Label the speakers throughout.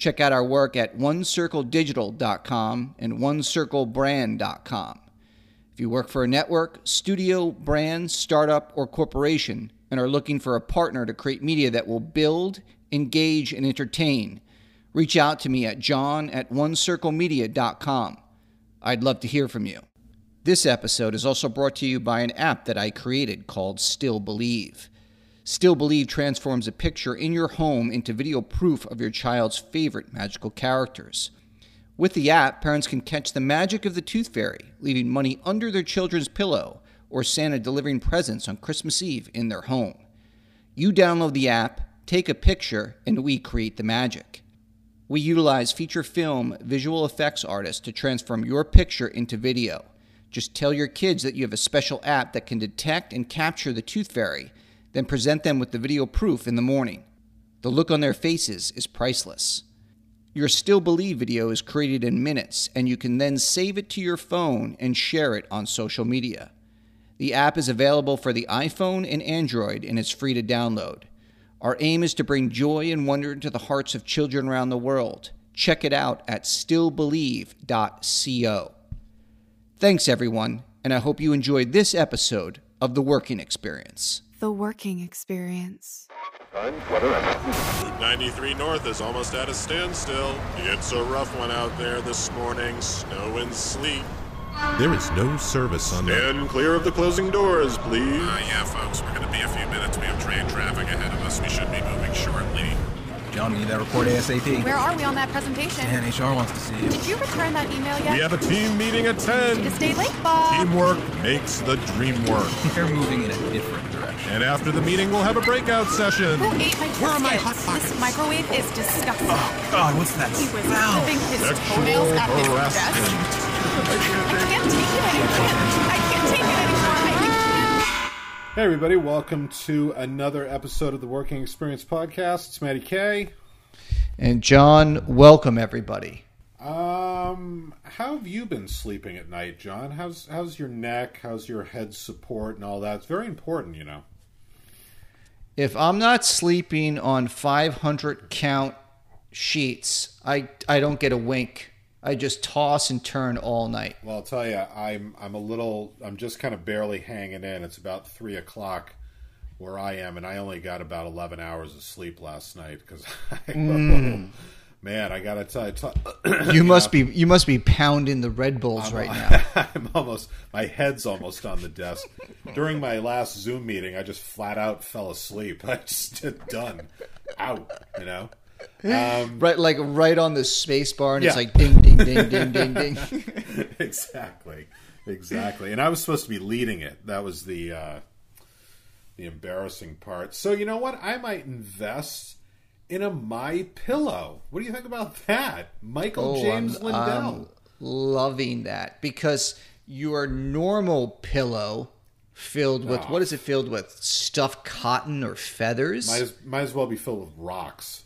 Speaker 1: Check out our work at onecircledigital.com and onecirclebrand.com. If you work for a network, studio, brand, startup, or corporation and are looking for a partner to create media that will build, engage, and entertain, reach out to me at john at onecirclemedia.com. I'd love to hear from you. This episode is also brought to you by an app that I created called Still Believe. Still Believe transforms a picture in your home into video proof of your child's favorite magical characters. With the app, parents can catch the magic of the Tooth Fairy, leaving money under their children's pillow, or Santa delivering presents on Christmas Eve in their home. You download the app, take a picture, and we create the magic. We utilize feature film visual effects artists to transform your picture into video. Just tell your kids that you have a special app that can detect and capture the Tooth Fairy then present them with the video proof in the morning. The look on their faces is priceless. Your Still Believe video is created in minutes, and you can then save it to your phone and share it on social media. The app is available for the iPhone and Android, and it's free to download. Our aim is to bring joy and wonder into the hearts of children around the world. Check it out at stillbelieve.co. Thanks, everyone, and I hope you enjoyed this episode of The Working Experience.
Speaker 2: The working experience.
Speaker 3: Route 93 North is almost at a standstill. It's a rough one out there this morning. Snow and sleet.
Speaker 4: There is no service on the.
Speaker 3: Stand clear of the closing doors, please.
Speaker 5: Uh, yeah, folks, we're going to be a few minutes. We have train traffic ahead of us. We should be moving shortly.
Speaker 6: John, we need that report ASAP.
Speaker 7: Where are we on that presentation?
Speaker 6: And HR wants to see you.
Speaker 7: Did you return that email yet?
Speaker 3: We have a team meeting at 10.
Speaker 7: To stay late, Bob.
Speaker 3: Teamwork makes the dream work.
Speaker 6: They're moving in a different direction.
Speaker 3: And after the meeting, we'll have a breakout session.
Speaker 7: Who ate my
Speaker 6: Where are my
Speaker 7: biscuits?
Speaker 6: hot pockets?
Speaker 7: This microwave is disgusting.
Speaker 6: Oh, God, what's that
Speaker 7: He was
Speaker 6: smell?
Speaker 7: clipping his
Speaker 3: Sexual
Speaker 7: toenails at his desk. I can't take it anymore. I can't take it anymore.
Speaker 8: Hey, everybody, welcome to another episode of the Working Experience Podcast. It's Matty K.
Speaker 1: And John, welcome everybody.
Speaker 8: Um, how have you been sleeping at night, John? How's how's your neck? How's your head support and all that? It's very important, you know.
Speaker 1: If I'm not sleeping on 500 count sheets, I I don't get a wink. I just toss and turn all night.
Speaker 8: Well, I'll tell you, I'm I'm a little, I'm just kind of barely hanging in. It's about three o'clock where I am, and I only got about eleven hours of sleep last night because, man, I gotta tell you, t-
Speaker 1: You must be you must be pounding the Red Bulls right now.
Speaker 8: I'm almost my head's almost on the desk. During my last Zoom meeting, I just flat out fell asleep. I just done out, you know. Um,
Speaker 1: Right, like right on the space bar, and it's like ding, ding, ding, ding, ding, ding.
Speaker 8: exactly, exactly. And I was supposed to be leading it. That was the uh, the embarrassing part. So you know what? I might invest in a My Pillow. What do you think about that, Michael
Speaker 1: Oh,
Speaker 8: James
Speaker 1: I'm,
Speaker 8: Lindell?
Speaker 1: I'm loving that because your normal pillow filled with
Speaker 8: Oh.
Speaker 1: what is it filled with? Stuffed cotton or feathers?
Speaker 8: might, as, might as well be filled with rocks.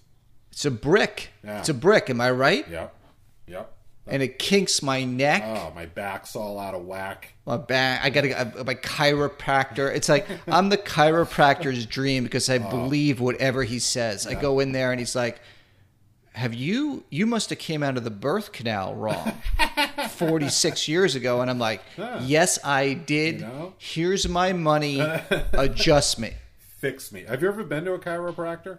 Speaker 1: it's a brick.
Speaker 8: Yeah.
Speaker 1: It's a brick. Am I right?
Speaker 8: Yep, yep.
Speaker 1: And it kinks my neck.
Speaker 8: Oh, my back's all out of whack.
Speaker 1: my back. I got to my chiropractor. It's like I'm the chiropractor's dream because
Speaker 8: Oh.
Speaker 1: I believe whatever he says. I go in there and he's like, "Have you? You must have came out of the birth canal wrong." 46 years ago and I'm like, "Yes, I did.
Speaker 8: You know?
Speaker 1: Here's my money. Adjust me."
Speaker 8: Fix me. Have you ever been to a chiropractor?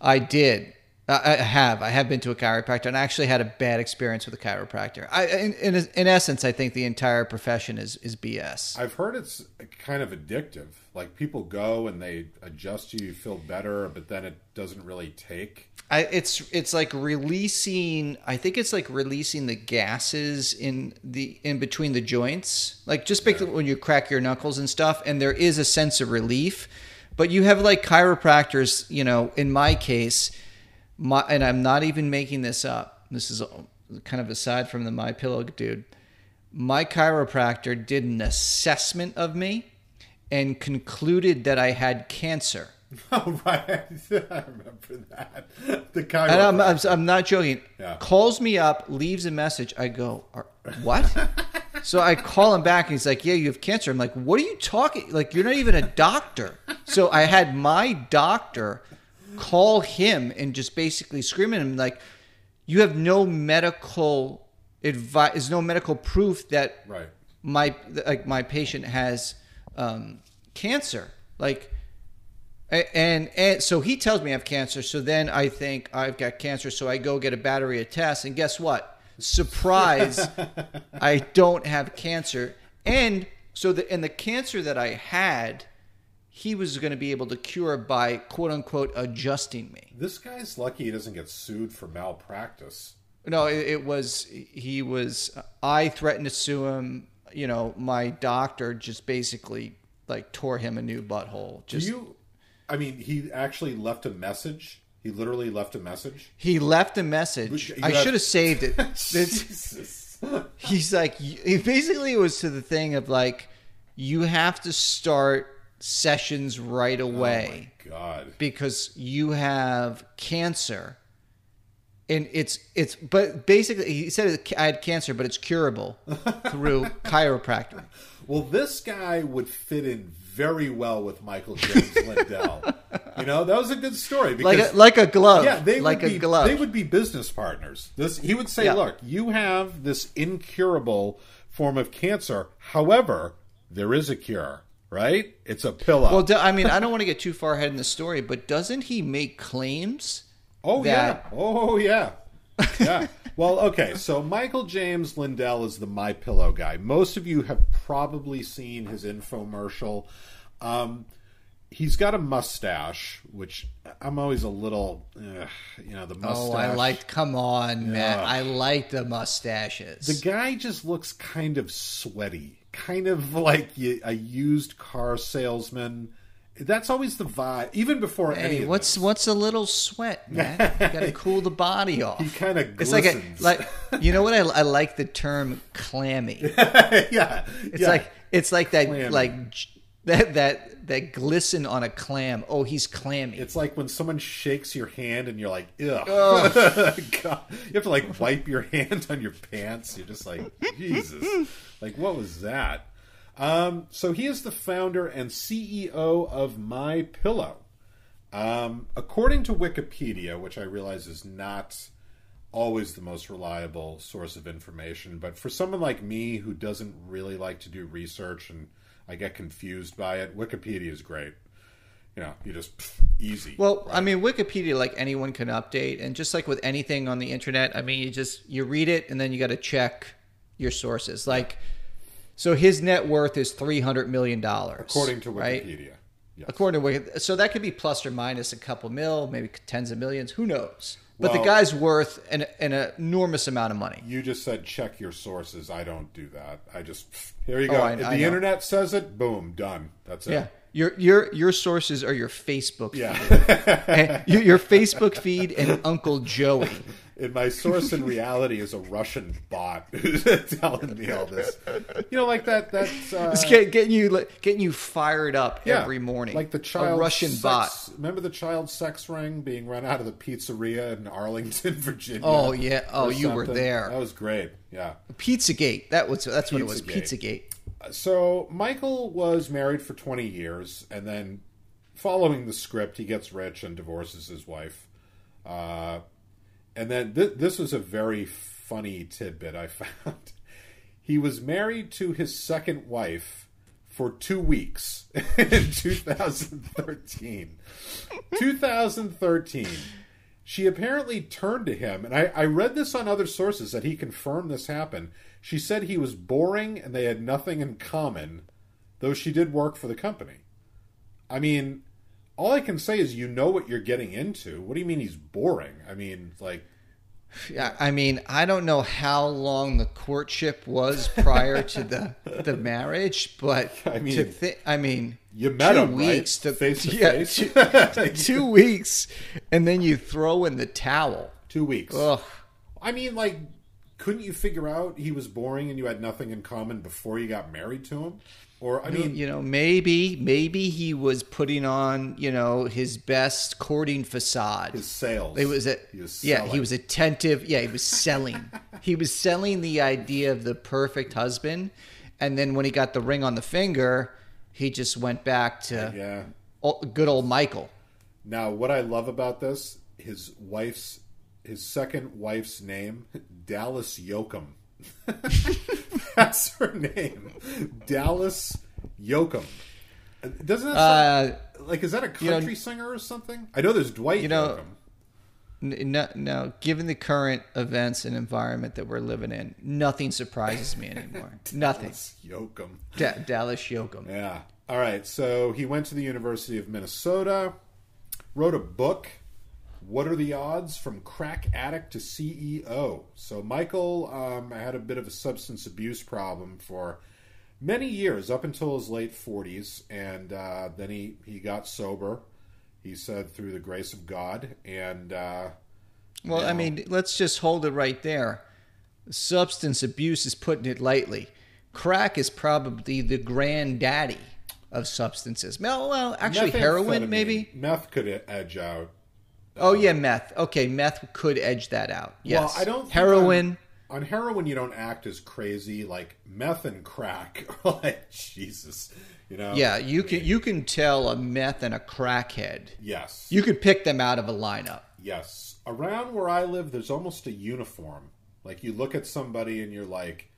Speaker 1: I did. I I have. I have been to a chiropractor, and I actually had a bad experience with a chiropractor. I, in, in, in essence, I think the entire profession is is BS.
Speaker 8: I've heard it's kind of addictive. Like people go and they adjust you, you feel better, but then it doesn't really take.
Speaker 1: I, it's it's like releasing. I think it's like releasing the gases in the in between the joints, like just basically when you crack your knuckles and stuff. And there is a sense of relief, but you have like chiropractors. You know, in my case, my and I'm not even making this up. This is kind of aside from the my pillow dude. My chiropractor did an assessment of me and concluded that I had cancer.
Speaker 8: Oh right, I remember that. The
Speaker 1: And I'm,
Speaker 8: chiropractor.
Speaker 1: I'm, I'm not joking.
Speaker 8: Yeah.
Speaker 1: Calls me up, leaves a message. I go, what? so I call him back, and he's like, yeah, you have cancer. I'm like, what are you talking? Like, you're not even a doctor. so I had my doctor call him and just basically scream at him like, you have no medical advice, there's no medical proof that
Speaker 8: right.
Speaker 1: my like my patient has um, cancer. Like, and and so he tells me I have cancer. So then I think I've got cancer. So I go get a battery of tests, and guess what? Surprise! I don't have cancer. And so the and the cancer that I had, he was going to be able to cure by quote unquote adjusting me.
Speaker 8: This guy's lucky he doesn't get sued for malpractice.
Speaker 1: No, it, it was he was. I threatened to sue him. You know, my doctor just basically like tore him a new butthole.
Speaker 8: Do you? I mean, he actually left a message. He literally left a message.
Speaker 1: he left a message.
Speaker 8: You
Speaker 1: I
Speaker 8: have-
Speaker 1: should have saved it.
Speaker 8: Jesus.
Speaker 1: he's like, he basically it was to the thing of like, you have to start sessions right oh away.
Speaker 8: God.
Speaker 1: because you have cancer and it's it's but basically he said i had cancer but it's curable through chiropractor
Speaker 8: Well, this guy would fit in very well with Michael James Lindell. You know, that was a good story
Speaker 1: like
Speaker 8: because
Speaker 1: a, like a glove
Speaker 8: yeah, they
Speaker 1: like
Speaker 8: would
Speaker 1: a
Speaker 8: be,
Speaker 1: glove
Speaker 8: They would be business partners. This he would say,
Speaker 1: Yeah.
Speaker 8: "Look, you have this incurable form of cancer. However, there is a cure, right? It's a pillow."
Speaker 1: well i mean i don't want to get too far ahead in the story but doesn't he make claims
Speaker 8: Oh
Speaker 1: that-
Speaker 8: yeah. Oh yeah. Yeah. well, okay. So Michael James Lindell is the My Pillow guy. Most of you have probably seen his infomercial. Um, he's got a mustache, which I'm always a little, ugh, you know, the mustache.
Speaker 1: oh i like come on man i like the mustaches
Speaker 8: The guy just looks kind of sweaty, kind of like a used car salesman. That's always the vibe, even before any
Speaker 1: Hey,
Speaker 8: of
Speaker 1: what's
Speaker 8: this.
Speaker 1: what's a little sweat, man? You gotta cool the body off.
Speaker 8: He kinda
Speaker 1: It's like a, like you know what I, I like the term clammy.
Speaker 8: yeah,
Speaker 1: It's
Speaker 8: yeah.
Speaker 1: like it's like that
Speaker 8: Clammy.
Speaker 1: like that that that glisten on a clam. Oh, he's clammy.
Speaker 8: It's like when someone shakes your hand and you're like, ugh. God. You have to like wipe your hand on your pants. You're just like, Jesus. Like, what was that? Um, so he is the founder and CEO of My Pillow. Um, according to Wikipedia, which I realize is not always the most reliable source of information, but for someone like me who doesn't really like to do research and I get confused by it, Wikipedia is great. You know, you just pff, easy.
Speaker 1: well, I mean, Wikipedia, like anyone can update, and just like with anything on the internet, I mean, you just you read it and then you got to check your sources. Like, so his net worth is three hundred million dollars,
Speaker 8: according to
Speaker 1: right?
Speaker 8: Wikipedia. Yes.
Speaker 1: According to Wiki, so that could be plus or minus a couple mil, maybe tens of millions. Who knows? But the guy's worth an, an enormous amount of money.
Speaker 8: You just said check your sources. I don't do that. I just here you oh, go.
Speaker 1: Oh, I-
Speaker 8: the internet says it, boom, done. That's it.
Speaker 1: Yeah, your your your sources are your Facebook
Speaker 8: Yeah.
Speaker 1: feed, And your, your Facebook feed, and Uncle Joey.
Speaker 8: And my source in reality is a Russian bot who's telling me all this. You know, like that. That's uh,
Speaker 1: It's get, getting you getting you fired up
Speaker 8: yeah,
Speaker 1: every morning,
Speaker 8: like the child
Speaker 1: a Russian
Speaker 8: sex,
Speaker 1: bot.
Speaker 8: Remember the child sex ring being run out of the pizzeria in Arlington, Virginia?
Speaker 1: Oh, yeah. Oh, you were there.
Speaker 8: That was great. Yeah.
Speaker 1: Pizzagate. That was that's what it was.
Speaker 8: Pizzagate.
Speaker 1: Pizzagate.
Speaker 8: So Michael was married for 20 years, and then following the script, he gets rich and divorces his wife. Uh, and then th- this was a very funny tidbit I found. He was married to his second wife for two weeks in 2013. 2013. she apparently turned to him, and I, I read this on other sources that he confirmed this happened. She said he was boring and they had nothing in common, though she did work for the company. I mean, all I can say is you know what you're getting into. What do you mean he's boring? I mean, like,
Speaker 1: Yeah, I mean, I don't know how long the courtship was prior to the the marriage, but
Speaker 8: I mean,
Speaker 1: to thi- I mean,
Speaker 8: you met
Speaker 1: two
Speaker 8: him, right?
Speaker 1: weeks to
Speaker 8: Face to
Speaker 1: yeah,
Speaker 8: face?
Speaker 1: two, two weeks, and then you throw in the towel.
Speaker 8: two weeks.
Speaker 1: Ugh.
Speaker 8: I mean, like, couldn't you figure out he was boring and you had nothing in common before you got married to him? Or, I mean,
Speaker 1: you know, maybe maybe he was putting on you know his best courting facade.
Speaker 8: his sales.
Speaker 1: It was a
Speaker 8: He was
Speaker 1: yeah. He was attentive. Yeah, he was selling. he was selling the idea of the perfect husband, and then when he got the ring on the finger, he just went back to uh,
Speaker 8: Yeah.
Speaker 1: o- good old Michael.
Speaker 8: Now, what I love about this, his wife's, his second wife's name, Dallas Yocum. That's her name, Dallas Yocum. Doesn't that sound,
Speaker 1: Uh,
Speaker 8: like is that a
Speaker 1: you know-
Speaker 8: country singer or something? I know there's Dwight
Speaker 1: You know-
Speaker 8: Yoakam.
Speaker 1: no, no, given the current events and environment that we're living in, nothing surprises me anymore. nothing.
Speaker 8: Yocum.
Speaker 1: Da- Dallas Yocum.
Speaker 8: Yeah. All right. So he went to the University of Minnesota, wrote a book. What are the odds from crack addict to CEO? So Michael um, had a bit of a substance abuse problem for many years, up until his late forties, and uh, then he he got sober. He said through the grace of God, and uh,
Speaker 1: Well, I mean, let's just hold it right there. Substance abuse is putting it lightly. Crack is probably the granddaddy of substances. Well, well actually, heroin maybe.
Speaker 8: meth could edge out.
Speaker 1: Oh yeah, meth. Okay, meth could edge that out. Yes.
Speaker 8: Well, I don't
Speaker 1: heroin.
Speaker 8: On, on heroin, you don't act as crazy like meth and crack. like Jesus, you know.
Speaker 1: Yeah, you can you can tell a meth and a crackhead.
Speaker 8: Yes.
Speaker 1: You could pick them out of a lineup.
Speaker 8: yes. Around where I live, there's almost a uniform. Like you look at somebody and you're like,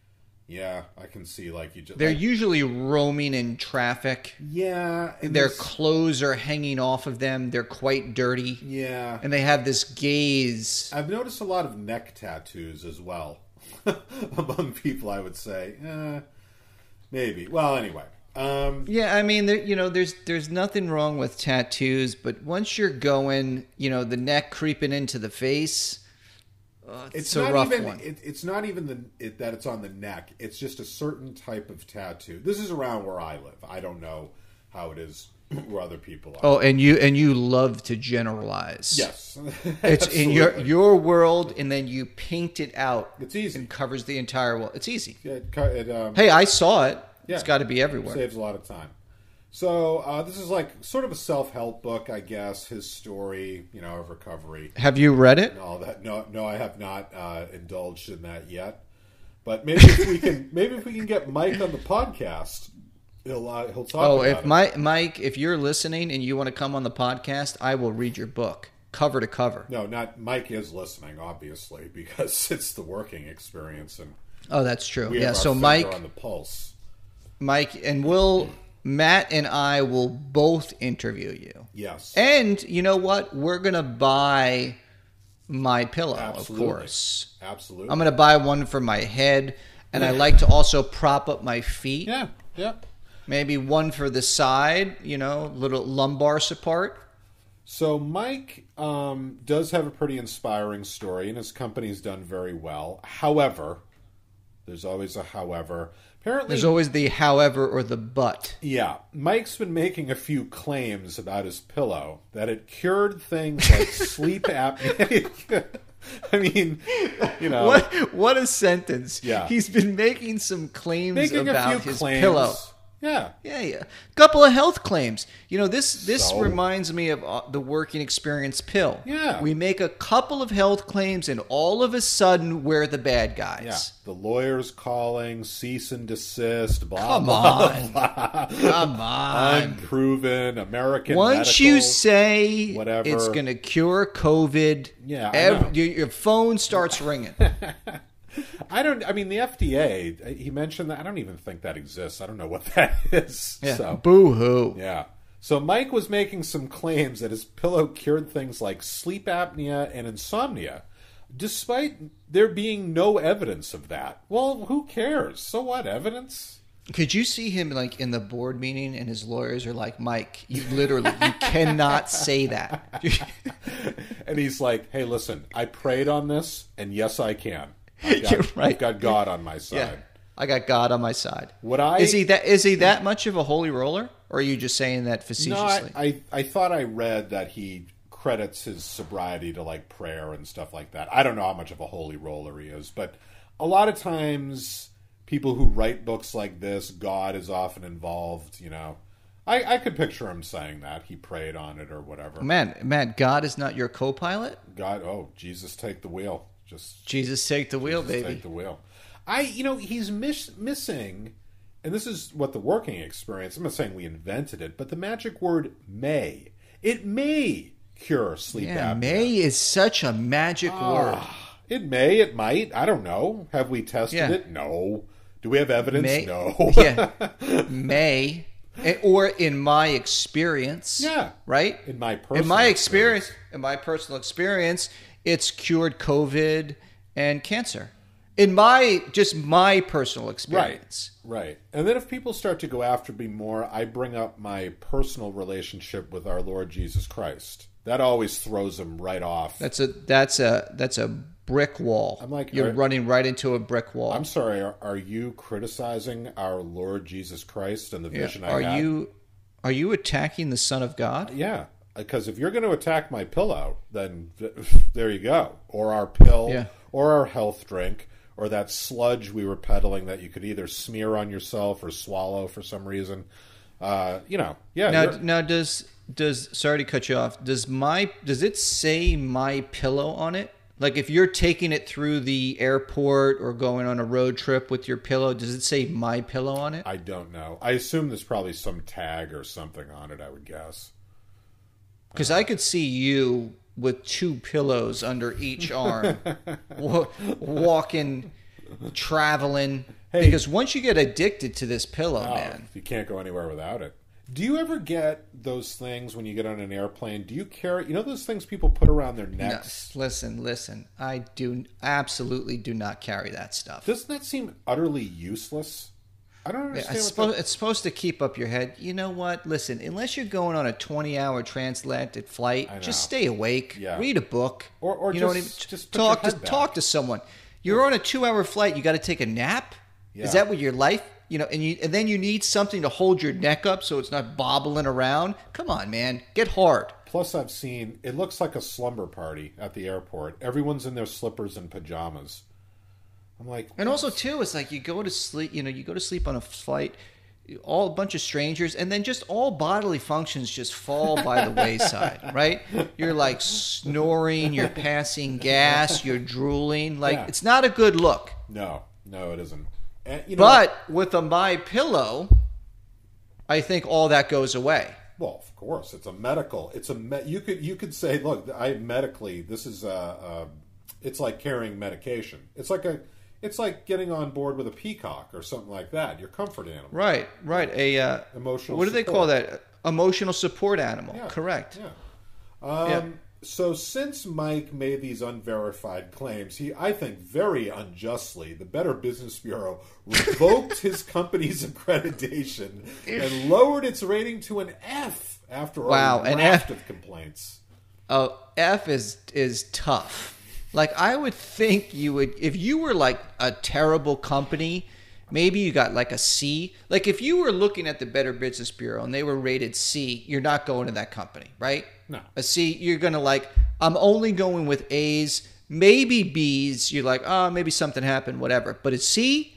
Speaker 8: yeah, I can see. Like you just.
Speaker 1: They're
Speaker 8: like,
Speaker 1: usually roaming in traffic.
Speaker 8: yeah.
Speaker 1: Their
Speaker 8: there's-
Speaker 1: clothes are hanging off of them. They're quite dirty,
Speaker 8: Yeah.
Speaker 1: and they have this gaze.
Speaker 8: I've noticed a lot of neck tattoos as well among people. I would say, eh, maybe. Well, anyway. Um,
Speaker 1: Yeah, I mean, there, you know, there's there's nothing wrong with tattoos, but once you're going, you know, the neck creeping into the face, uh, it's,
Speaker 8: it's
Speaker 1: a
Speaker 8: not
Speaker 1: rough
Speaker 8: even
Speaker 1: one.
Speaker 8: It, it's not even the it, that it's on the neck. It's just a certain type of tattoo. This is around where I live. I don't know how it is where other people are.
Speaker 1: oh, and you and you love to generalize.
Speaker 8: yes,
Speaker 1: it's in your your world, and then you paint it out.
Speaker 8: It's easy.
Speaker 1: and covers the entire world. It's easy.
Speaker 8: It, it, um,
Speaker 1: Hey, I saw it.
Speaker 8: Yeah.
Speaker 1: It's got to be everywhere.
Speaker 8: saves a lot of time. So uh, this is like sort of a self help book, I guess. His story, you know, of recovery.
Speaker 1: Have you read it?
Speaker 8: all that. No, no, I have not uh, indulged in that yet. But maybe if we can, maybe if we can get Mike on the podcast, he'll uh, he'll talk.
Speaker 1: Oh,
Speaker 8: about
Speaker 1: if
Speaker 8: it.
Speaker 1: my Mike, if you're listening and you want to come on the podcast, I will read your book cover to cover.
Speaker 8: no, not Mike is listening, obviously, because it's the working experience, and
Speaker 1: Oh, that's true. Yeah. So Mike,
Speaker 8: on the pulse.
Speaker 1: Mike, and we'll Matt and I will both interview you.
Speaker 8: Yes,
Speaker 1: And you know what? We're gonna buy my pillow,
Speaker 8: Absolutely.
Speaker 1: of course.
Speaker 8: absolutely.
Speaker 1: I'm gonna buy one for my head, and I like to also prop up my feet.
Speaker 8: yeah, yeah.
Speaker 1: Maybe one for the side, you know, little lumbar support.
Speaker 8: So Mike um, does have a pretty inspiring story, and his company's done very well. However, there's always a however. Apparently,
Speaker 1: There's always the however or the but.
Speaker 8: Yeah, Mike's been making a few claims about his pillow that it cured things like sleep apnea. I mean, you know,
Speaker 1: What what a sentence.
Speaker 8: Yeah.
Speaker 1: He's been making some claims
Speaker 8: making
Speaker 1: about his
Speaker 8: claims.
Speaker 1: pillow.
Speaker 8: Yeah,
Speaker 1: Yeah, yeah. Couple of health claims. You know, this this
Speaker 8: So?
Speaker 1: reminds me of uh, the working experience pill.
Speaker 8: Yeah.
Speaker 1: We make a couple of health claims and all of a sudden we're the bad guys.
Speaker 8: yeah. The lawyer's calling, cease and desist. Blah
Speaker 1: Come
Speaker 8: blah
Speaker 1: on.
Speaker 8: blah.
Speaker 1: Come on.
Speaker 8: Unproven American.
Speaker 1: Once
Speaker 8: medical.
Speaker 1: you say
Speaker 8: whatever.
Speaker 1: it's going to cure COVID,
Speaker 8: Yeah, I
Speaker 1: ev-
Speaker 8: know.
Speaker 1: your, your phone starts ringing.
Speaker 8: I don't. I mean, the FDA. He mentioned that. I don't even think that exists. I don't know what that is.
Speaker 1: Yeah.
Speaker 8: So
Speaker 1: Boo hoo.
Speaker 8: Yeah. So Mike was making some claims that his pillow cured things like sleep apnea and insomnia, despite there being no evidence of that. Well, who cares? So what evidence?
Speaker 1: Could you see him like in the board meeting and his lawyers are like, Mike, you literally you cannot say that.
Speaker 8: And he's like, "Hey, listen, I prayed on this, and yes, I can. I got,
Speaker 1: You're right.
Speaker 8: I've got God on my side."
Speaker 1: yeah. I got God on my side.
Speaker 8: Would I-
Speaker 1: Is he that is he hmm. that much of a holy roller? Or are you just saying that
Speaker 8: No,
Speaker 1: facetiously?
Speaker 8: I, I I thought I read that he credits his sobriety to like prayer and stuff like that. I don't know how much of a holy roller he is, but a lot of times people who write books like this, God is often involved. You know, I I could picture him saying that he prayed on it or whatever.
Speaker 1: Man, man, God is not your co pilot?
Speaker 8: God, oh Jesus, take the wheel. Just
Speaker 1: Jesus take the wheel,
Speaker 8: Jesus,
Speaker 1: baby.
Speaker 8: Take the wheel. I, you know, he's miss, missing, and this is what the working experience. I'm not saying we invented it, but the magic word "may." It may cure sleep
Speaker 1: Yeah,
Speaker 8: apnea.
Speaker 1: May is such a magic word.
Speaker 8: It may. It might. I don't know. Have we tested
Speaker 1: Yeah.
Speaker 8: it? No. Do we have evidence?
Speaker 1: May,
Speaker 8: no.
Speaker 1: yeah, may, eh, or in my experience,
Speaker 8: Yeah.
Speaker 1: right.
Speaker 8: In my
Speaker 1: in
Speaker 8: personal
Speaker 1: my experience, in my personal experience, it's cured COVID and cancer. In my just my personal experience,
Speaker 8: Right. Right. And then if people start to go after me more, I bring up my personal relationship with our Lord Jesus Christ. That always throws them right off.
Speaker 1: that's a that's a that's a brick wall.
Speaker 8: I'm like,
Speaker 1: you're
Speaker 8: are-
Speaker 1: running right into a brick wall.
Speaker 8: I'm sorry, are, are you criticizing our Lord Jesus Christ and the
Speaker 1: Yeah.
Speaker 8: vision I
Speaker 1: Are you are you attacking the Son of God?
Speaker 8: Yeah, because if you're going to attack my pillow, then there you go. Or our pill,
Speaker 1: Yeah.
Speaker 8: or our health drink, or that sludge we were peddling that you could either smear on yourself or swallow for some reason. Uh, you know, yeah.
Speaker 1: Now, now does does sorry to cut you off. Does my does it say my pillow on it? Like if you're taking it through the airport or going on a road trip with your pillow, does it say my pillow on it?
Speaker 8: I don't know. I assume there's probably some tag or something on it. I would guess.
Speaker 1: Because I could see you with two pillows under each arm, wa- walking, traveling. Hey. Because once you get addicted to this pillow,
Speaker 8: Oh,
Speaker 1: man,
Speaker 8: you can't go anywhere without it. Do you ever get those things when you get on an airplane? Do you carry? You know those things people put around their
Speaker 1: no,
Speaker 8: necks.
Speaker 1: listen, listen. I do absolutely do not carry that stuff.
Speaker 8: Doesn't that seem utterly useless? I don't understand.
Speaker 1: it's,
Speaker 8: what
Speaker 1: supposed,
Speaker 8: that-
Speaker 1: it's supposed to keep up your head. You know what? Listen, unless you're going on a 20 hour transatlantic flight, just stay awake.
Speaker 8: Yeah.
Speaker 1: Read a book.
Speaker 8: Or- or
Speaker 1: you know
Speaker 8: just-
Speaker 1: what I mean?
Speaker 8: just
Speaker 1: talk to
Speaker 8: back.
Speaker 1: talk to someone. You're on a two hour flight. You got to take a nap.
Speaker 8: Yeah.
Speaker 1: Is that what your life? You know, and you and then you need something to hold your neck up so it's not bobbling around. Come on, man, get hard.
Speaker 8: Plus, I've seen it looks like a slumber party at the airport. Everyone's in their slippers and pajamas. I'm like,
Speaker 1: And also too, it's like you go to sleep. You know, you go to sleep on a flight, all a bunch of strangers, and then just all bodily functions just fall by the wayside. Right? You're like snoring, you're passing gas, you're drooling. Like
Speaker 8: Yeah.
Speaker 1: it's not a good look.
Speaker 8: no, no, it isn't. And, you know,
Speaker 1: But with a my pillow, I think all that goes away.
Speaker 8: Well, of course, it's a medical. It's a me- you could you could say, look, I medically this is a, a it's like carrying medication. It's like a it's like getting on board with a peacock or something like that. Your comfort animal.
Speaker 1: Right, right. A uh,
Speaker 8: Emotional
Speaker 1: What do they call that? Emotional support animal.
Speaker 8: Yeah.
Speaker 1: Correct.
Speaker 8: Yeah. Um,
Speaker 1: Yeah.
Speaker 8: So since Mike made these unverified claims, he, I think, very unjustly, the Better Business Bureau revoked his company's accreditation and lowered its rating to an F after
Speaker 1: Wow,
Speaker 8: a
Speaker 1: an
Speaker 8: raft
Speaker 1: F.
Speaker 8: of complaints.
Speaker 1: Oh, F is is tough. Like I would think you would if you were like a terrible company, maybe you got like a C. Like if you were looking at the Better Business Bureau and they were rated C, you're not going to that company, right?
Speaker 8: No.
Speaker 1: A C, you're gonna like I'm only going with A's, maybe B's. You're like, oh, maybe something happened, whatever. But a C,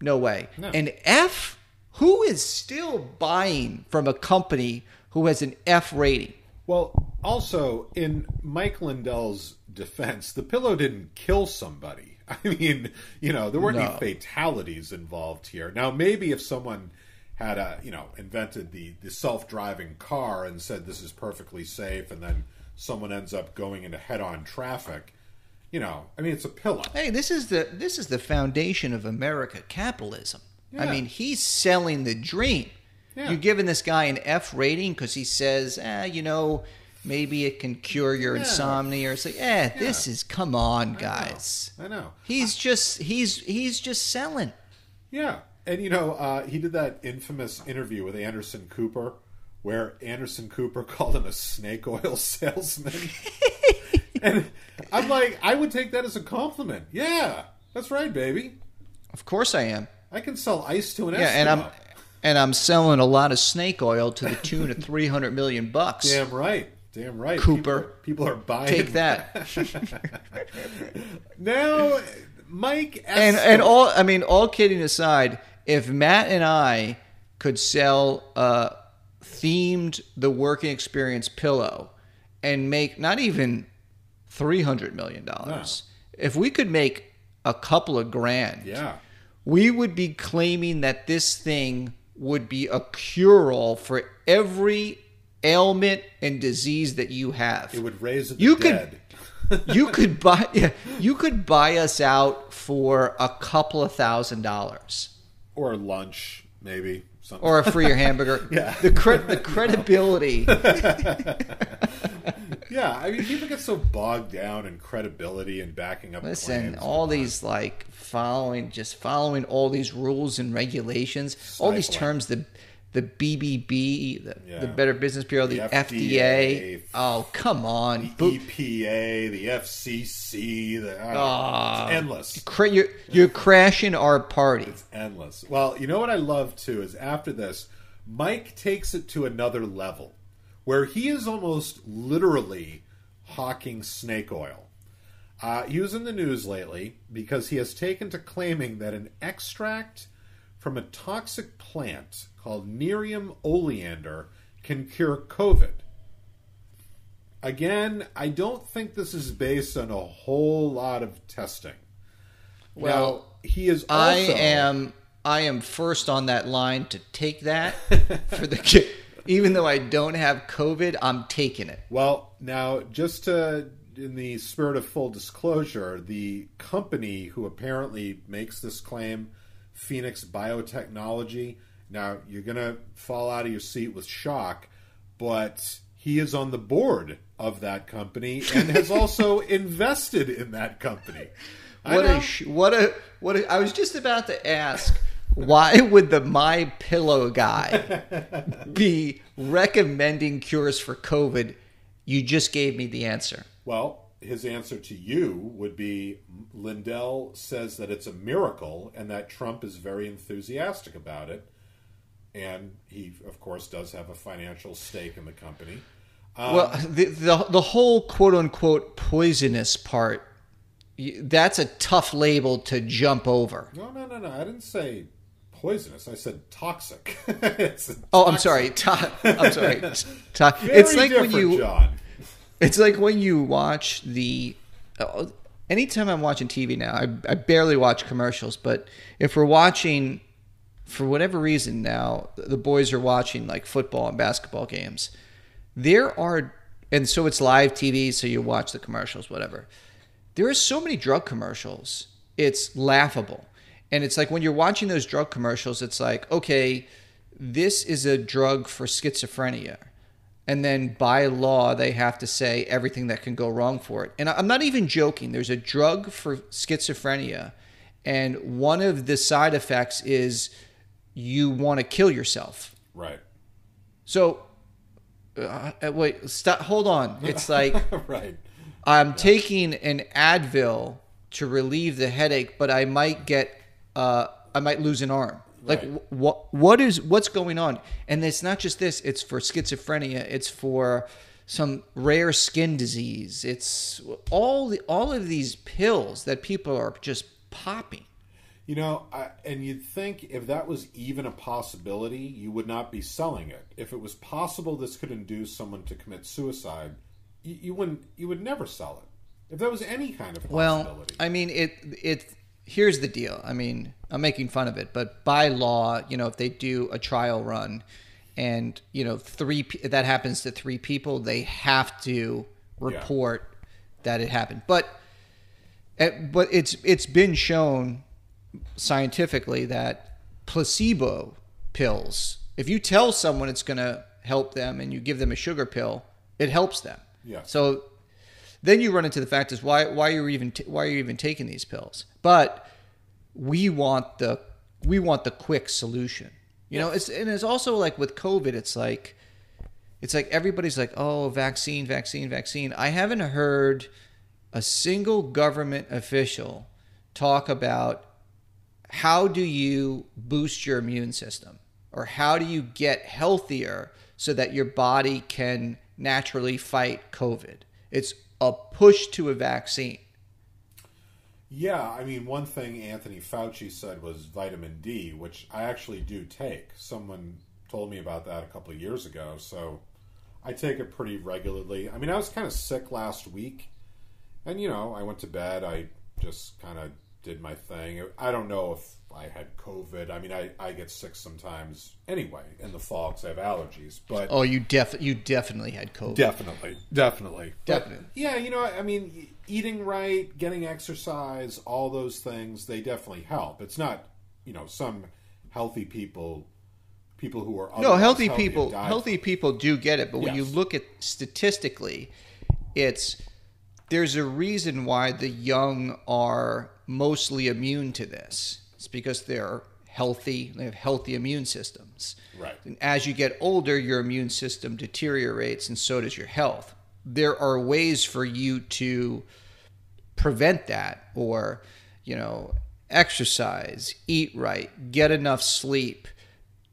Speaker 1: no way.
Speaker 8: No.
Speaker 1: An F, who is still buying from a company who has an F rating?
Speaker 8: Well, also in Mike Lindell's defense, the pillow didn't kill somebody. I mean, you know, there weren't
Speaker 1: No.
Speaker 8: any fatalities involved here. Now, maybe if someone had a, you know, invented the the self-driving car and said this is perfectly safe, and then someone ends up going into head-on traffic, you know, I mean, it's a pillow.
Speaker 1: Hey, this is the this is the foundation of America capitalism. I mean, he's selling the dream.
Speaker 8: Yeah.
Speaker 1: You're giving this guy an F rating because he says, eh, you know, maybe it can cure your
Speaker 8: Yeah.
Speaker 1: insomnia, or it's like, eh, this is come on,
Speaker 8: I know.
Speaker 1: guys.
Speaker 8: I know.
Speaker 1: He's just he's he's just selling.
Speaker 8: Yeah, and you know, uh, he did that infamous interview with Anderson Cooper, where Anderson Cooper called him a snake oil salesman, and I'm like, I would take that as a compliment. Yeah, that's right, baby.
Speaker 1: Of course I am.
Speaker 8: I can sell ice to an
Speaker 1: Yeah, and I'm and I'm selling a lot of snake oil to the tune of three hundred million bucks.
Speaker 8: Damn right. Damn right.
Speaker 1: Cooper.
Speaker 8: People are, people are buying.
Speaker 1: Take that.
Speaker 8: now, Mike.
Speaker 1: and and all I mean, all kidding aside, if Matt and I could sell a themed the working experience pillow and make not even three hundred million dollars, if we could make a couple of grand,
Speaker 8: Yeah.
Speaker 1: we would be claiming that this thing would be a cure all for every ailment and disease that you have.
Speaker 8: It would raise the
Speaker 1: You could- you could buy yeah, you could buy us out for a couple of thousand dollars
Speaker 8: or lunch, maybe. Something.
Speaker 1: or a free hamburger.
Speaker 8: Yeah.
Speaker 1: The cre- the credibility.
Speaker 8: Yeah, I mean, people get so bogged down in credibility and backing up.
Speaker 1: Listen, all these like following just following all these rules and regulations, all these terms the the BBB, the, the Better Business Bureau, the,
Speaker 8: The
Speaker 1: FDA.
Speaker 8: FDA.
Speaker 1: Oh, come on.
Speaker 8: the EPA, the FCC, the oh,
Speaker 1: Ah.
Speaker 8: it's endless.
Speaker 1: cra- you're, you're crashing our party.
Speaker 8: It's endless. Well, you know what I love too is after this, Mike takes it to another level where he is almost literally hawking snake oil. Uh, he was in the news lately because he has taken to claiming that an extract from a toxic plant called Nerium oleander can cure COVID. Again, I don't think this is based on a whole lot of testing.
Speaker 1: Well,
Speaker 8: now, he is also,
Speaker 1: I am I am first on that line to take that for the even though I don't have COVID, I'm taking it.
Speaker 8: Well, now, just to, in the spirit of full disclosure, the company who apparently makes this claim, Phoenix Biotechnology, now you're going to fall out of your seat with shock, but he is on the board of that company and has also invested in that company.
Speaker 1: What a sh- what a what a, I was just about to ask why would the my pillow guy be recommending cures for COVID? You just gave me the answer.
Speaker 8: Well, his answer to you would be Lindell says that it's a miracle and that Trump is very enthusiastic about it. And he, of course, does have a financial stake in the company.
Speaker 1: Um, well, the, the the whole quote unquote poisonous part, that's a tough label to jump over.
Speaker 8: No, no, no, no. I didn't say poisonous. I said toxic. It's
Speaker 1: Oh, I'm sorry. To- I'm sorry. To- it's like when you
Speaker 8: John.
Speaker 1: It's like when you watch the. Uh, anytime I'm watching TV now, I, I barely watch commercials, but if we're watching, for whatever reason now, the boys are watching like football and basketball games, there are. And so it's live TV, so you watch the commercials, whatever. There are so many drug commercials, it's laughable. And it's like when you're watching those drug commercials, it's like, okay, this is a drug for schizophrenia and then by law they have to say everything that can go wrong for it. And I'm not even joking. There's a drug for schizophrenia, and one of the side effects is you want to kill yourself.
Speaker 8: Right.
Speaker 1: So, uh, uh, wait, stop. Hold on. It's like
Speaker 8: right.
Speaker 1: I'm taking an Advil to relieve the headache, but I might get, uh, I might lose an arm. Like
Speaker 8: Right.
Speaker 1: what? What is what's going on? And it's not just this. It's for schizophrenia. It's for some rare skin disease. It's all the all of these pills that people are just popping.
Speaker 8: You know, I, and you'd think if that was even a possibility, you would not be selling it. If it was possible this could induce someone to commit suicide, you, you wouldn't. You would never sell it. If there was any kind of
Speaker 1: Well. I mean, it it. Here's the deal. I mean, I'm making fun of it, but by law, you know, if they do a trial run, and you know, three that happens to three people, they have to report that it happened. But, eh, but it's it's been shown scientifically that placebo pills If you tell someone it's going to help them and you give them a sugar pill, it helps them.
Speaker 8: Yeah.
Speaker 1: So then you run into the fact is why why you're you even t- why are you even taking these pills? But we want the we want the quick solution. You know, it's and it's also like with COVID, it's like it's like everybody's like, oh, vaccine, vaccine, vaccine. I haven't heard a single government official talk about how do you boost your immune system or how do you get healthier so that your body can naturally fight COVID. It's a push to a vaccine.
Speaker 8: Yeah, I mean, one thing Anthony Fauci said was vitamin D, which I actually do take. Someone told me about that a couple of years ago, so I take it pretty regularly. I mean, I was kind of sick last week, and you know, I went to bed. I just kind of did my thing. I don't know if I had COVID. I mean, I, I get sick sometimes anyway in the fall because I have allergies. But
Speaker 1: Oh, you def you definitely had COVID.
Speaker 8: Definitely, definitely, But,
Speaker 1: Definitely.
Speaker 8: yeah, you know, I mean, eating right, getting exercise, all those things, they definitely help. It's not, you know, some healthy people, people who are
Speaker 1: no, healthy people healthy people do get it, but when you look at statistically, it's there's a reason why the young are mostly immune to this. It's because they're healthy, they have healthy immune systems.
Speaker 8: Right.
Speaker 1: And as you get older, your immune system deteriorates and so does your health. There are ways for you to prevent that or, you know, exercise, eat right, get enough sleep,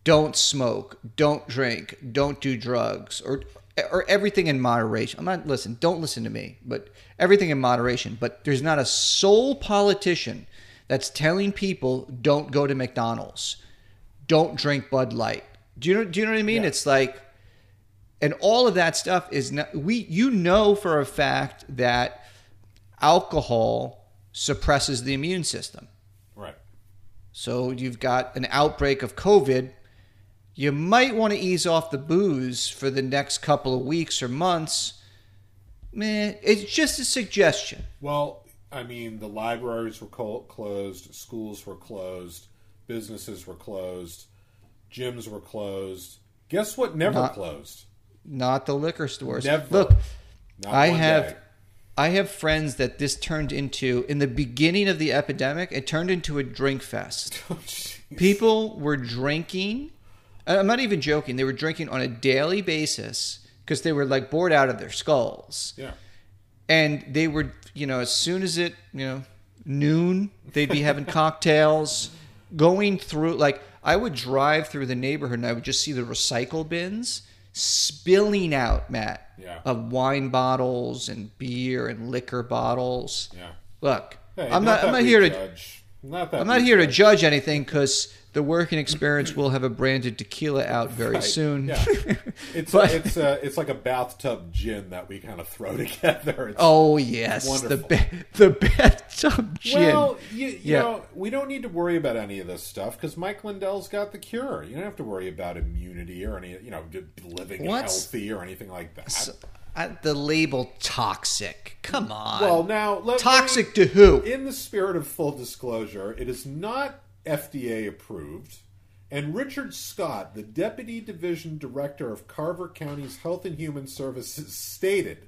Speaker 1: don't smoke, don't drink, don't do drugs, or or everything in moderation. I'm not listen, don't listen to me, but everything in moderation. But there's not a sole politician that's telling people don't go to McDonald's, don't drink Bud Light. Do you know? Do you know what I mean?
Speaker 8: Yeah.
Speaker 1: It's like, and all of that stuff is not. We you know for a fact that alcohol suppresses the immune system.
Speaker 8: Right.
Speaker 1: So you've got an outbreak of COVID. You might want to ease off the booze for the next couple of weeks or months. Man, it's just a suggestion.
Speaker 8: Well, I mean, the libraries were closed, schools were closed, businesses were closed, gyms were closed. Guess what? Never
Speaker 1: Not-
Speaker 8: closed.
Speaker 1: Not the liquor stores.
Speaker 8: Never.
Speaker 1: Look,
Speaker 8: Not
Speaker 1: I have
Speaker 8: day.
Speaker 1: I have friends that this turned into in the beginning of the epidemic, it turned into a drink fest.
Speaker 8: Oh.
Speaker 1: People were drinking. I'm not even joking. They were drinking on a daily basis because they were like bored out of their skulls.
Speaker 8: yeah.
Speaker 1: and they were you know as soon as it you know noon they'd be having cocktails going through like i would drive through the neighborhood and i would just see the recycle bins spilling out matt
Speaker 8: Yeah.
Speaker 1: of wine bottles and beer and liquor bottles
Speaker 8: Yeah.
Speaker 1: look
Speaker 8: Hey,
Speaker 1: i'm not,
Speaker 8: that
Speaker 1: i'm not here to
Speaker 8: judge. Not that
Speaker 1: i'm not here to judge anything because the working experience will have a branded tequila out very
Speaker 8: Right.
Speaker 1: soon
Speaker 8: Yeah. It's
Speaker 1: But-
Speaker 8: it's uh, it's like a bathtub gin that we kind of throw together. It's,
Speaker 1: oh yes the
Speaker 8: Wonderful.
Speaker 1: ba- the bathtub gin
Speaker 8: well, you, you
Speaker 1: Yeah.
Speaker 8: know, we don't need to worry about any of this stuff because Mike Lindell's got the cure. You don't have to worry about immunity or any, you know, living
Speaker 1: What's-
Speaker 8: healthy or anything like that.
Speaker 1: Uh, the label toxic. Come on.
Speaker 8: well, now let,
Speaker 1: toxic
Speaker 8: let
Speaker 1: to who?
Speaker 8: In the spirit of full disclosure, it is not FDA approved. And Richard Scott, the Deputy Division Director of Carver County's Health and Human Services, stated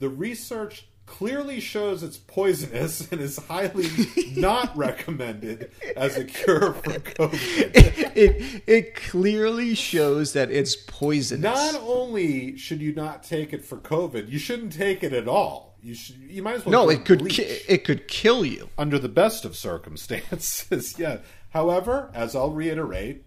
Speaker 8: the research clearly shows it's poisonous and is highly not recommended as a cure for COVID.
Speaker 1: it it clearly shows that it's poisonous.
Speaker 8: Not only should you not take it for COVID, you shouldn't take it at all. You should. You might as well.
Speaker 1: no, it could ki- it could kill you.
Speaker 8: under the best of circumstances. yeah. However, as I'll reiterate,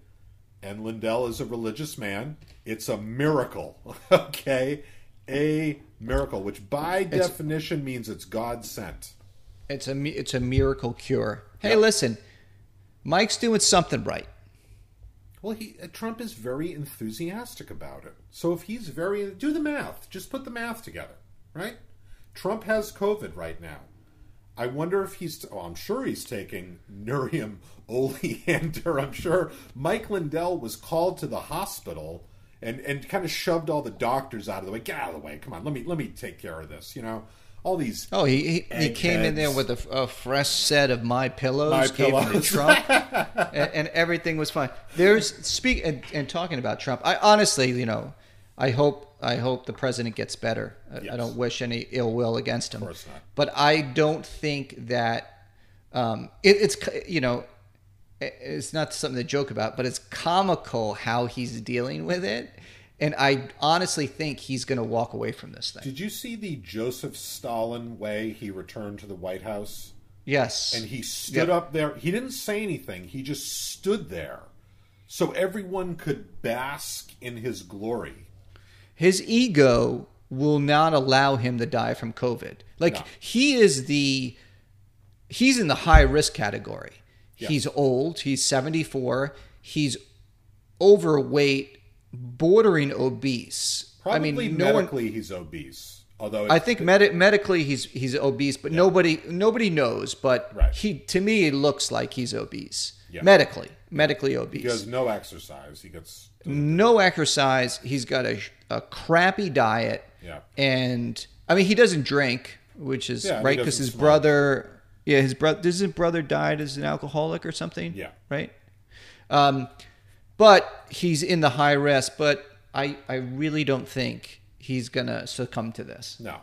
Speaker 8: and Lindell is a religious man, it's a miracle. Okay? A miracle, which by definition means it's God sent.
Speaker 1: It's a it's a miracle cure. Hey,
Speaker 8: Yep.
Speaker 1: listen, Mike's doing something right.
Speaker 8: Well, he uh, Trump is very enthusiastic about it. So if he's very do the math, just put the math together, right? Trump has COVID right now. I wonder if he's. Oh, I'm sure he's taking Nerium oleander. I'm sure Mike Lindell was called to the hospital and and kind of shoved all the doctors out of the way. Get out of the way. Come on, let me let me take care of this. You know. all these.
Speaker 1: Oh, he he, he came in there with a, a fresh set of my pillows,
Speaker 8: My
Speaker 1: gave them to
Speaker 8: Pillows.
Speaker 1: Trump, and, and everything was fine. There's speak and, and talking about Trump. I honestly, you know, I hope I hope the president gets better. I, I don't wish any ill will against him. Of
Speaker 8: course not.
Speaker 1: But I don't think that um, it, it's you know it's not something to joke about, but it's comical how he's dealing with it. And I honestly think he's going to walk away from this thing.
Speaker 8: Did you see the Joseph Stalin way he returned to the White House?
Speaker 1: Yes.
Speaker 8: And he stood
Speaker 1: Yep.
Speaker 8: up there. He didn't say anything. He just stood there, so everyone could bask in his glory.
Speaker 1: his ego will not allow him to die from COVID. Like
Speaker 8: No.
Speaker 1: he is the he's in the high risk category.
Speaker 8: Yeah.
Speaker 1: He's old, he's 74, he's overweight, bordering obese.
Speaker 8: Probably
Speaker 1: I mean, no one
Speaker 8: medically he's obese. Although
Speaker 1: I think medi- medically he's he's obese, but nobody nobody knows. But
Speaker 8: Right.
Speaker 1: he to me it looks like he's obese.
Speaker 8: Yeah.
Speaker 1: Medically, medically obese.
Speaker 8: he has no exercise. He gets
Speaker 1: no exercise. He's got a, a crappy diet.
Speaker 8: Yeah.
Speaker 1: And I mean, he doesn't drink, which is
Speaker 8: Yeah,
Speaker 1: right because his
Speaker 8: smoke.
Speaker 1: brother, yeah, his brother, does his brother died as an alcoholic or something?
Speaker 8: Yeah.
Speaker 1: Right. Um, but he's in the high risk. But I, I really don't think he's gonna succumb to this.
Speaker 8: No.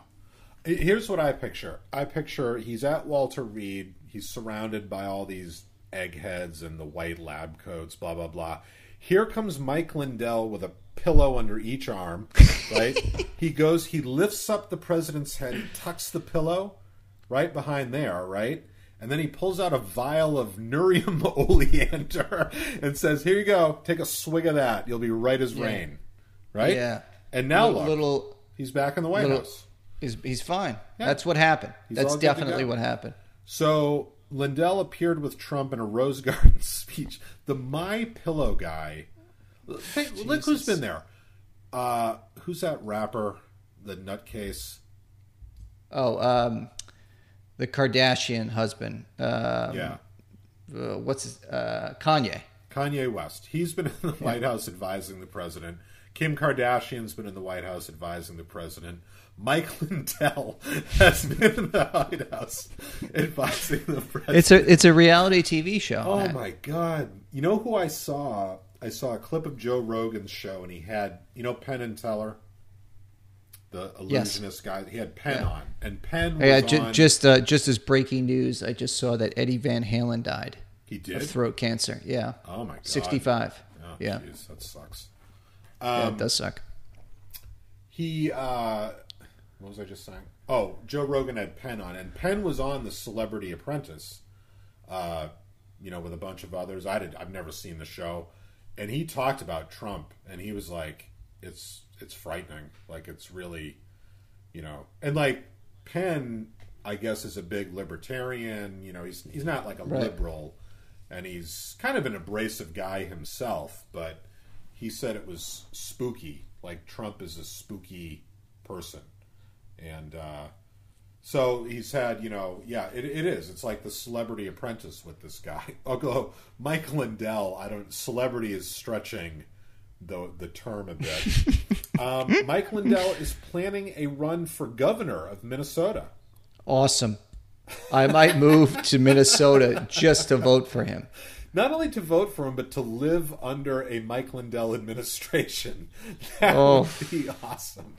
Speaker 8: Here's what I picture. I picture he's at Walter Reed. He's surrounded by all these eggheads and the white lab coats, blah, blah, blah. Here comes Mike Lindell with a pillow under each arm, right? he goes, he lifts up the president's head, he tucks the pillow right behind there, right? And then he pulls out a vial of Nerium oleander and says, Here you go, take a swig of that. You'll be right as rain. Right?
Speaker 1: Yeah.
Speaker 8: And now
Speaker 1: little,
Speaker 8: look,
Speaker 1: little
Speaker 8: he's back in the White
Speaker 1: little-
Speaker 8: House.
Speaker 1: he's he's fine.
Speaker 8: Yeah.
Speaker 1: That's what happened.
Speaker 8: He's
Speaker 1: That's
Speaker 8: all good to
Speaker 1: definitely what happened.
Speaker 8: So Lindell appeared with Trump in a Rose Garden speech. The My Pillow guy. Hey, look who's been there. Uh, who's that rapper? The nutcase.
Speaker 1: Oh, um, the Kardashian husband. Um,
Speaker 8: Yeah,
Speaker 1: uh, what's his, uh, Kanye?
Speaker 8: Kanye West. He's been in the White House advising the president. Kim Kardashian's been in the White House advising the president. Mike Lindell has been in the White House advising the president.
Speaker 1: It's a it's a reality TV show.
Speaker 8: Oh my god! You know who I saw? I saw a clip of Joe Rogan's show, and he had you know Penn and Teller, the
Speaker 1: Yes.
Speaker 8: illusionist guy. He had Penn
Speaker 1: Yeah.
Speaker 8: on, and Penn was
Speaker 1: I ju-
Speaker 8: on.
Speaker 1: just uh, just as breaking news, I just saw that Eddie Van Halen died
Speaker 8: he
Speaker 1: of
Speaker 8: did.
Speaker 1: throat cancer. Yeah.
Speaker 8: Oh my god!
Speaker 1: Sixty five.
Speaker 8: Oh,
Speaker 1: yeah.
Speaker 8: jeez, that sucks.
Speaker 1: yeah,
Speaker 8: Um,
Speaker 1: it does suck.
Speaker 8: He, uh, what was I just saying? Oh, Joe Rogan had Penn on, and Penn was on the Celebrity Apprentice. Uh, you know, with a bunch of others. I did. I've never seen the show, and he talked about Trump, and he was like, "It's it's frightening. Like it's really, you know, and like Penn, I guess, is a big libertarian. You know, he's he's not like a
Speaker 1: Right.
Speaker 8: liberal, and he's kind of an abrasive guy himself, but he said it was spooky. Like Trump is a spooky person, and uh, so he's had, you know, yeah, it, it is. It's like the Celebrity Apprentice with this guy. Although Mike Lindell, I don't. Celebrity is stretching the the term a bit. um, Mike Lindell is planning a run for governor of Minnesota.
Speaker 1: Awesome. I might move to Minnesota just to vote for him.
Speaker 8: Not only to vote for him, but to live under a Mike Lindell administration. That
Speaker 1: Oh.
Speaker 8: would be awesome.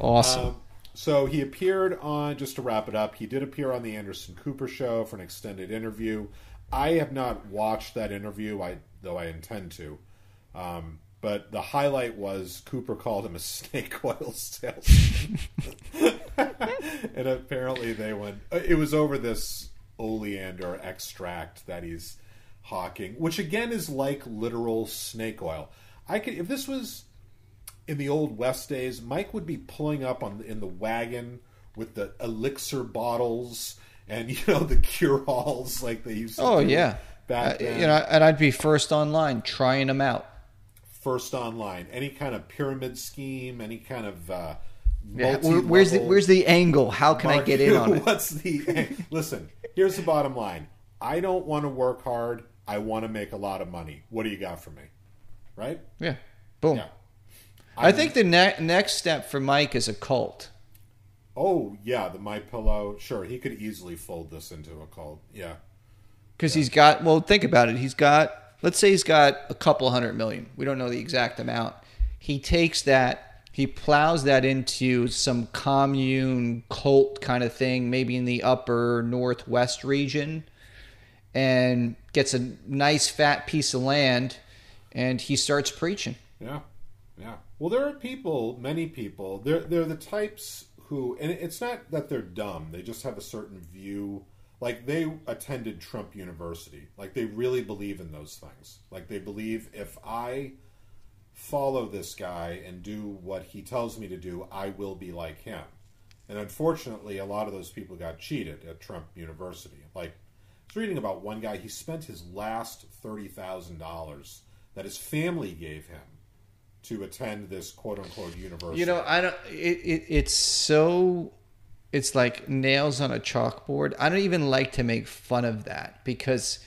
Speaker 1: Awesome.
Speaker 8: Um, so he appeared on, just to wrap it up, he did appear on the Anderson Cooper show for an extended interview. I have not watched that interview, I though I intend to. Um, but the highlight was Cooper called him a snake oil salesman. and apparently they went, it was over this oleander extract that he's hawking, which again is like literal snake oil. I could, if this was in the old West days, Mike would be pulling up on in the wagon with the elixir bottles and you know the cure alls like they used to.
Speaker 1: oh
Speaker 8: do
Speaker 1: yeah.
Speaker 8: back
Speaker 1: Uh, you know, and I'd be first online trying them out.
Speaker 8: First online, any kind of pyramid scheme, any kind of uh,
Speaker 1: Yeah, where's the where's the angle? How can I get in on it?
Speaker 8: What's the listen? Here's the bottom line. I don't want to work hard. I want to make a lot of money. What do you got for me? Right?
Speaker 1: Yeah. Boom.
Speaker 8: Yeah.
Speaker 1: I think the ne- next step for Mike is a cult.
Speaker 8: Oh yeah, the My Pillow. Sure, he could easily fold this into a cult. Yeah,
Speaker 1: Because he's got, well, think about it. He's got, let's say he's got a couple hundred million. We don't know the exact amount. He takes that, he plows that into some commune cult kind of thing, maybe in the upper northwest region, and gets a nice fat piece of land, and he starts preaching.
Speaker 8: yeah, yeah. Well, there are people, many people. They're they're the types who, and it's not that they're dumb. They just have a certain view. Like they attended Trump University. Like they really believe in those things. Like they believe if I follow this guy and do what he tells me to do, I will be like him. And unfortunately, a lot of those people got cheated at Trump University. Like, I was reading about one guy, he spent his last $30,000 that his family gave him to attend this quote unquote university.
Speaker 1: You know, I don't. It, it it's so. It's like nails on a chalkboard. I don't even like to make fun of that because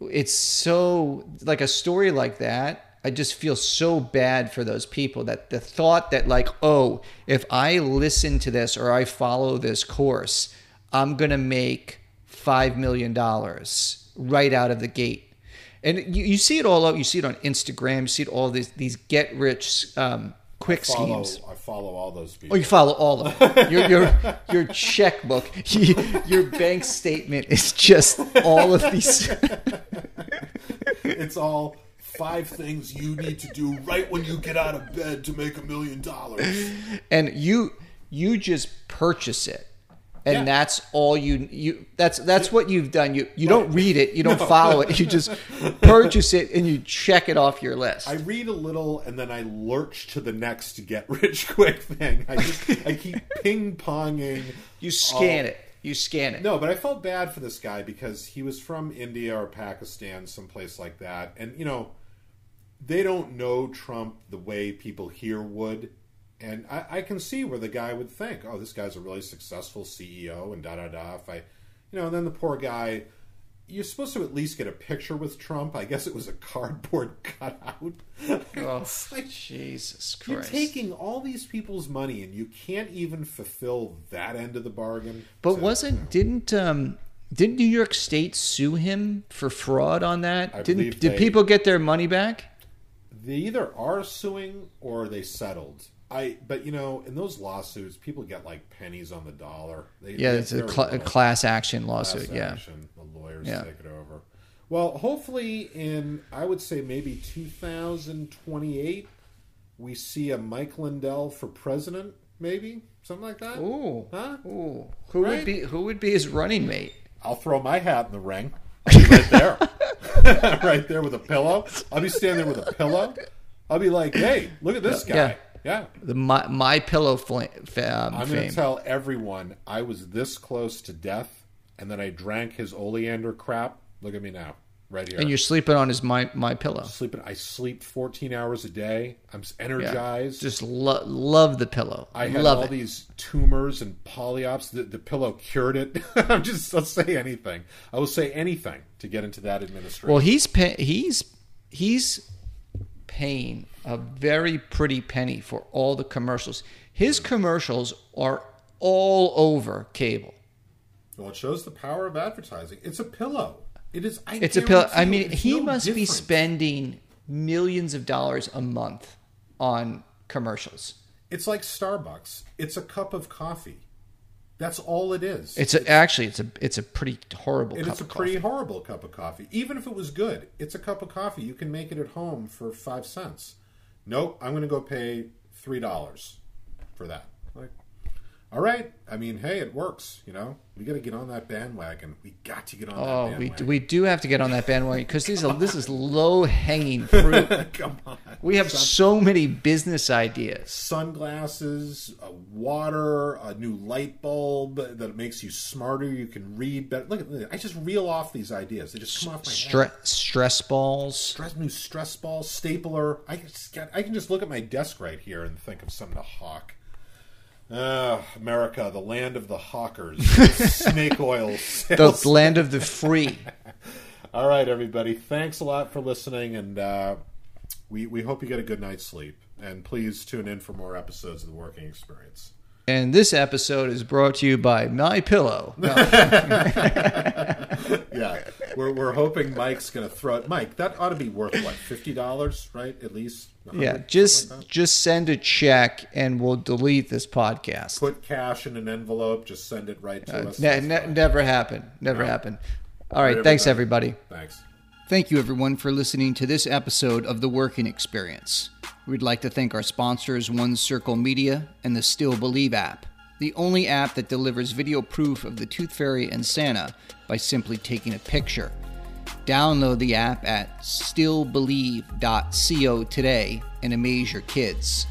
Speaker 1: it's so like a story like that. I just feel so bad for those people that the thought that like, oh, if I listen to this or I follow this course, I'm gonna make five million dollars right out of the gate. And you, you see it all out. You see it on Instagram. You see it all these these get rich um, quick
Speaker 8: follow,
Speaker 1: schemes.
Speaker 8: I follow all those
Speaker 1: Oh, you follow all of them. Your your your checkbook, your bank statement is just all of these.
Speaker 8: it's all five things you need to do right when you get out of bed to make a million dollars.
Speaker 1: and you you just purchase it and
Speaker 8: Yeah.
Speaker 1: that's all you you that's that's what you've done you you don't read it you don't follow it you just purchase it and you check it off your list
Speaker 8: I read a little and then I lurch to the next get rich quick thing. I just I keep ping ponging.
Speaker 1: you scan it you scan it
Speaker 8: No, but I felt bad for this guy because he was from India or Pakistan, someplace like that, and you know, they don't know Trump the way people here would. And I, I can see where the guy would think, "Oh, this guy's a really successful CEO," and da da da. If I, you know, and then the poor guy, you're supposed to at least get a picture with Trump. I guess it was a cardboard cutout.
Speaker 1: oh
Speaker 8: like,
Speaker 1: jesus
Speaker 8: you're taking all these people's money, and you can't even fulfill that end of the bargain.
Speaker 1: but
Speaker 8: So-
Speaker 1: wasn't didn't um didn't new york state sue him for fraud on that
Speaker 8: I
Speaker 1: didn't did
Speaker 8: they-
Speaker 1: people get their money back
Speaker 8: they either are suing or they settled. I but you know in those lawsuits people get like pennies on the dollar. They,
Speaker 1: yeah it's a, cl- a class action
Speaker 8: class
Speaker 1: lawsuit yeah
Speaker 8: action. The lawyers
Speaker 1: Yeah.
Speaker 8: take it over. Well, hopefully in I would say maybe 2028 we see a Mike Lindell for president, maybe something like that.
Speaker 1: Ooh.
Speaker 8: Huh?
Speaker 1: Ooh. Who
Speaker 8: Right?
Speaker 1: would be who would be his running mate?
Speaker 8: I'll throw my hat in the ring. Right there. right there with a pillow. I'll be standing there with a pillow. I'll be like, hey, look at this guy.
Speaker 1: Yeah.
Speaker 8: Yeah.
Speaker 1: The my, my pillow fla- fa- um,
Speaker 8: I'm going to tell everyone I was this close to death and then I drank his oleander crap. Look at me now. Right here.
Speaker 1: and you're sleeping on his my my pillow.
Speaker 8: sleeping. I sleep 14 hours a day. I'm energized.
Speaker 1: Just lo- love the pillow.
Speaker 8: I had
Speaker 1: love
Speaker 8: all
Speaker 1: it.
Speaker 8: these tumors and polyops. The, the pillow cured it. I'm just, I'll say anything. I will say anything to get into that administration.
Speaker 1: Well, he's he's he's paying a very pretty penny for all the commercials. His commercials are all over cable.
Speaker 8: Well, it shows the power of advertising. It's a pillow. It is. I
Speaker 1: It's a pillow. I mean, he
Speaker 8: no
Speaker 1: must be spending millions of dollars a month on commercials.
Speaker 8: It's like Starbucks. It's a cup of coffee. That's all it is.
Speaker 1: It's a, actually it's a it's a pretty horrible
Speaker 8: and
Speaker 1: cup
Speaker 8: it's a
Speaker 1: of
Speaker 8: pretty
Speaker 1: coffee.
Speaker 8: horrible cup of coffee. Even if it was good, it's a cup of coffee. You can make it at home for five cents. Nope, I'm going to go pay three dollars for that. Like, all right. I mean, hey, it works. You know, we got to get on that bandwagon. We got to get on
Speaker 1: Oh,
Speaker 8: that
Speaker 1: we
Speaker 8: bandwagon.
Speaker 1: we do have to get on that bandwagon because these are this is low hanging fruit.
Speaker 8: Come on.
Speaker 1: We have so many business ideas.
Speaker 8: sunglasses, a water, a new light bulb that makes you smarter. You can read better. Look at this. I just reel off these ideas. They just come off my head.
Speaker 1: Stress balls.
Speaker 8: Stress, new stress balls, stapler. I just I can just look at my desk right here and think of something to hawk. Uh, America, the land of the hawkers, snake oil
Speaker 1: The land of the free.
Speaker 8: All right, everybody. Thanks a lot for listening, and uh, we we hope you get a good night's sleep. And please tune in for more episodes of the Working Experience.
Speaker 1: And this episode is brought to you by My Pillow. No.
Speaker 8: Yeah, we're, we're hoping Mike's going to throw it. Mike, that ought to be worth what fifty dollars, right? At least. 100,
Speaker 1: yeah, just
Speaker 8: like
Speaker 1: just send a check and we'll delete this podcast.
Speaker 8: put cash in an envelope. Just send it right to uh, us.
Speaker 1: Ne- ne- never happened. Never
Speaker 8: No.
Speaker 1: happened. All right, thanks everybody.
Speaker 8: Thanks.
Speaker 1: Thank you, everyone, for listening to this episode of The Working Experience. We'd like to thank our sponsors, One Circle Media and the Still Believe app, the only app that delivers video proof of the Tooth Fairy and Santa by simply taking a picture. Download the app at stillbelieve.co today and amaze your kids.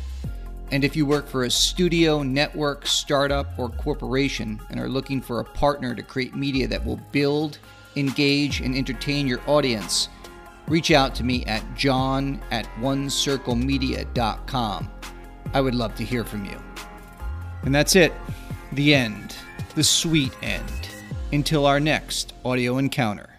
Speaker 1: And if you work for a studio, network, startup, or corporation and are looking for a partner to create media that will build, engage, and entertain your audience, reach out to me at john at onecirclemedia.com. I would love to hear from you. And that's it. The end. The sweet end. Until our next audio encounter.